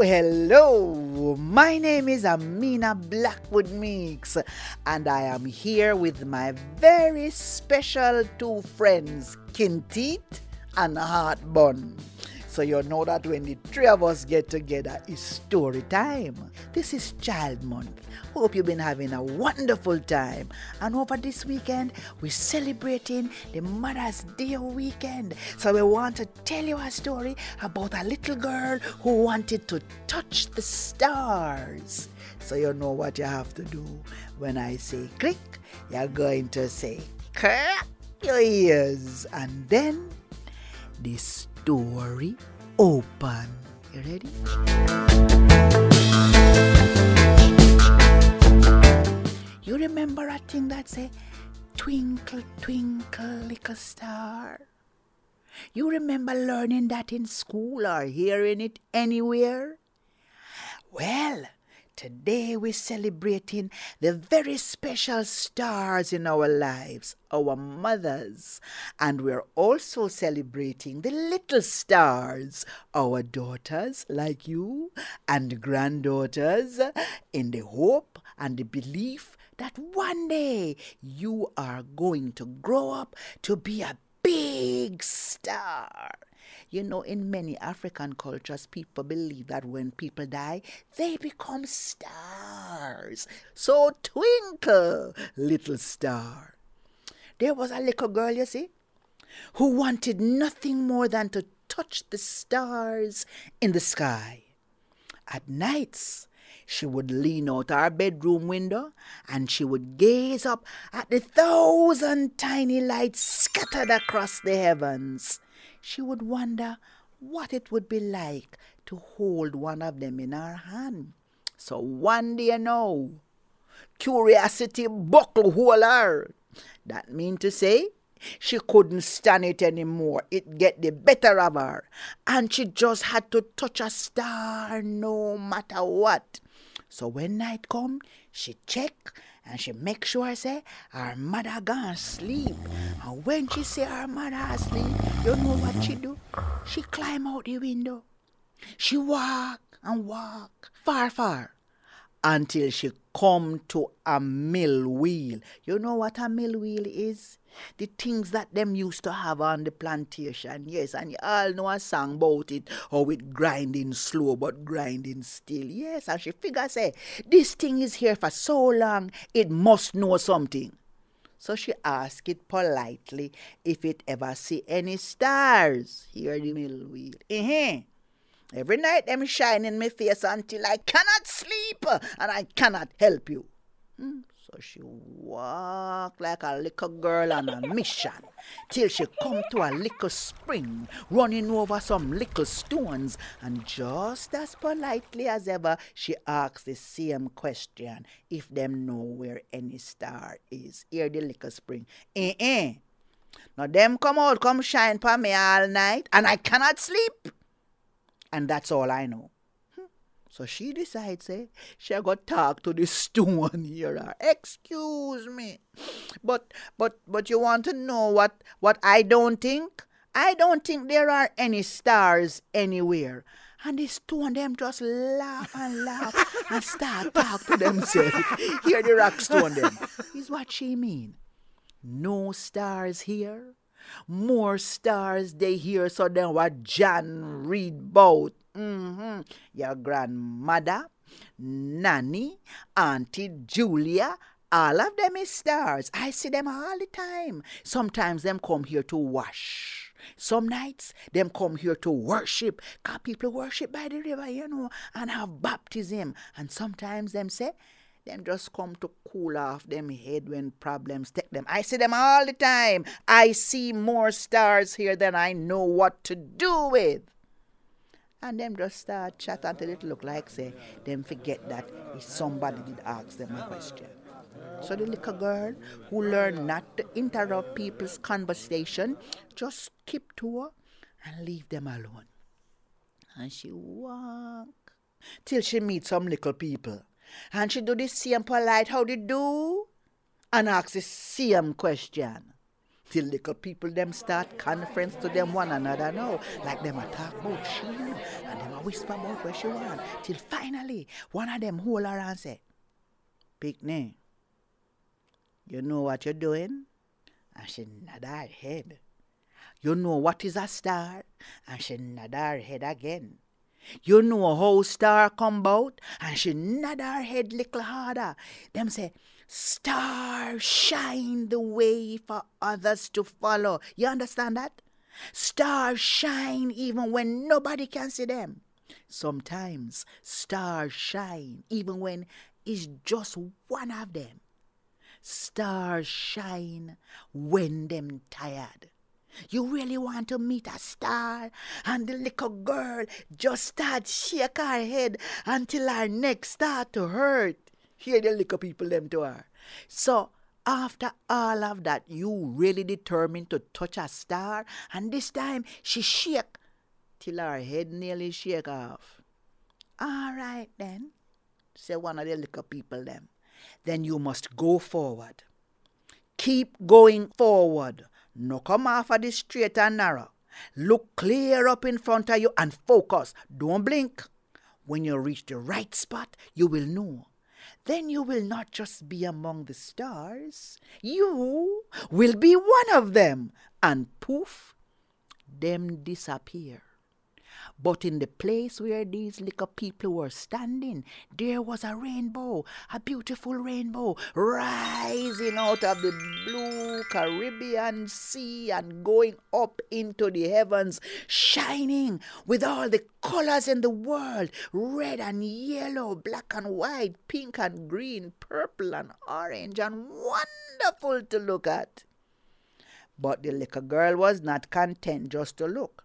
hello. My name is Amina Blackwood Meeks, and I am here with my very special two friends, Kinteet and Heartbun. So you know that when the three of us get together, it's story time. This is Child Month. Hope you've been having a wonderful time. And over this weekend, we're celebrating the Mother's Day weekend. So we want to tell you a story about a little girl who wanted to touch the stars. So you know what you have to do. When I say click, you're going to say crack your ears. And then the story open. You ready? You remember a thing that say, twinkle, twinkle, little star? You remember learning that in school or hearing it anywhere? Well, Today we're celebrating the very special stars in our lives, our mothers. And we're also celebrating the little stars, our daughters like you and granddaughters, in the hope and the belief that one day you are going to grow up to be a big star. You know, in many African cultures, people believe that when people die, they become stars. So twinkle, little star. There was a little girl, you see, who wanted nothing more than to touch the stars in the sky. At nights, she would lean out our bedroom window and she would gaze up at the thousand tiny lights scattered across the heavens she would wonder what it would be like to hold one of them in her hand. So one day now, curiosity buckle hold her. That mean to say, she couldn't stand it anymore. It get the better of her. And she just had to touch a star no matter what. So when night come, she check and she make sure say her mother gone sleep. And when she see her mother asleep, you know what she do? She climb out the window. She walk and walk far, far until she come to a mill wheel. You know what a mill wheel is? The things that them used to have on the plantation, yes, and you all know a song about it, how it grinding slow but grinding still. Yes, and she figure say, this thing is here for so long, it must know something. So she asked it politely if it ever see any stars. Here the mill wheel. Uh-huh. Every night them shine in my face until I cannot sleep and I cannot help you. Hmm. So she walked like a little girl on a mission till she come to a little spring, running over some little stones, and just as politely as ever, she asks the same question if them know where any star is. Here the little spring. Eh eh. Now them come out, come shine for me all night, and I cannot sleep. And that's all I know. Hmm. So she decides, eh, she got talk to the stone here. Excuse me, but but but you want to know what what I don't think? I don't think there are any stars anywhere. And the stone them just laugh and laugh and start talk to themselves. Hear the rock stone them. Is what she mean. No stars here. More stars they hear so than what John read about. Mm-hmm. Your grandmother, Nanny, Auntie Julia, all of them is stars. I see them all the time. Sometimes them come here to wash. Some nights them come here to worship. Cause people worship by the river, you know, and have baptism. And sometimes them say them just come to cool off them head when problems take them. I see them all the time. I see more stars here than I know what to do with. And them just start chat until it look like say them forget that if somebody did ask them a question. So the little girl who learned not to interrupt people's conversation just keep to her and leave them alone. And she walk till she meet some little people. And she do the same polite how they do and ask the same question. Till little people them start conference to them one another now. Like them a talk about she and them a whisper about where she want. Till finally one of them hold her and say, Picnic, you know what you're doing? And she nod her head. You know what is a star? And she nod her head again. You know how star come about? And she nod her head little harder. Them say, Star shine the way for others to follow. You understand that? Stars shine even when nobody can see them. Sometimes stars shine even when it's just one of them. Stars shine when them tired. You really want to meet a star? And the little girl just start shake her head until her neck start to hurt. Hear the little people them to her. So after all of that, you really determined to touch a star, and this time she shake till her head nearly shake off. All right then, say one of the little people them. Then you must go forward. Keep going forward. No come off of the straight and narrow. Look clear up in front of you and focus. Don't blink. When you reach the right spot, you will know. Then you will not just be among the stars, you will be one of them. And poof, them disappear. But in the place where these little people were standing, there was a rainbow, a beautiful rainbow, rising out of the blue Caribbean Sea and going up into the heavens, shining with all the colors in the world red and yellow, black and white, pink and green, purple and orange, and wonderful to look at. But the little girl was not content just to look.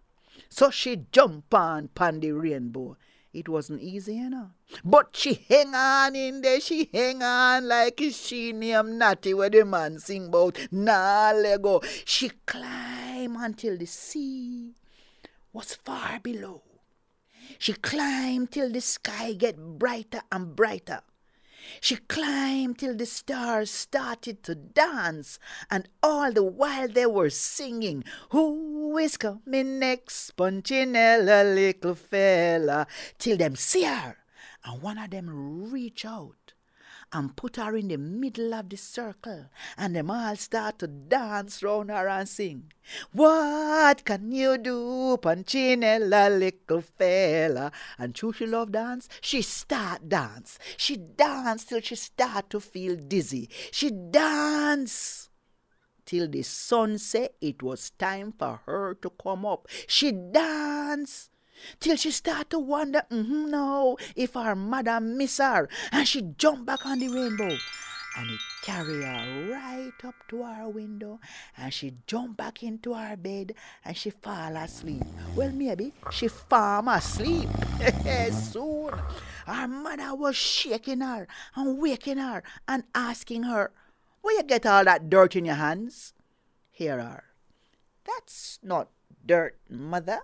So she jumped on pan the rainbow. It wasn't easy, you know. But she hang on in there, she hang on like she name Natty where the man sing about. Nah, let go. She climb until the sea was far below. She climbed till the sky get brighter and brighter. She climbed till the stars started to dance, and all the while they were singing, Who is coming next? Punchinella, little fella, till them see her, and one of them reach out and put her in the middle of the circle, and them all start to dance round her and sing. What can you do, Punchinella, little fella? And true she love dance, she start dance. She dance till she start to feel dizzy. She dance till the sun say it was time for her to come up. She dance till she start to wonder, mm-hmm, no, if her mother miss her, and she jump back on the rainbow. And it carry her right up to her window, and she jump back into her bed, and she fall asleep. Well, maybe she fall asleep. Soon, her mother was shaking her and waking her and asking her, where you get all that dirt in your hands? Here are. That's not dirt, mother.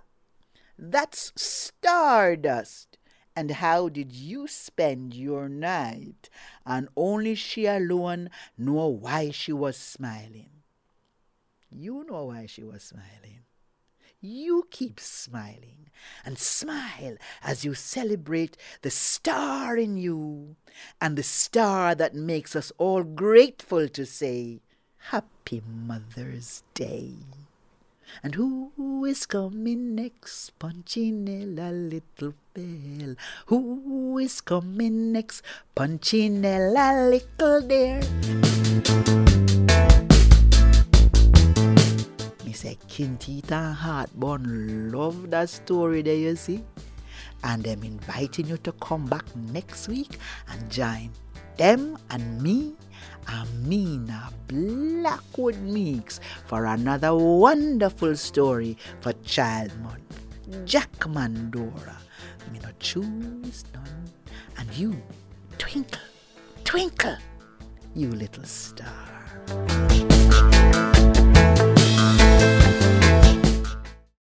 That's stardust. And how did you spend your night? And only she alone knew why she was smiling. You know why she was smiling. You keep smiling and smile as you celebrate the star in you and the star that makes us all grateful to say, Happy Mother's Day. And who is coming next? Punchinella, little bell. Who is coming next? Punchinella, little dear. Me say Kinteet and Heartbun love that story there, you see. And I'm inviting you to come back next week and join them and me Amina Blackwood Meeks for another wonderful story for Child Month. Jack Mandora, me no choose none, and you, twinkle, twinkle, you little star.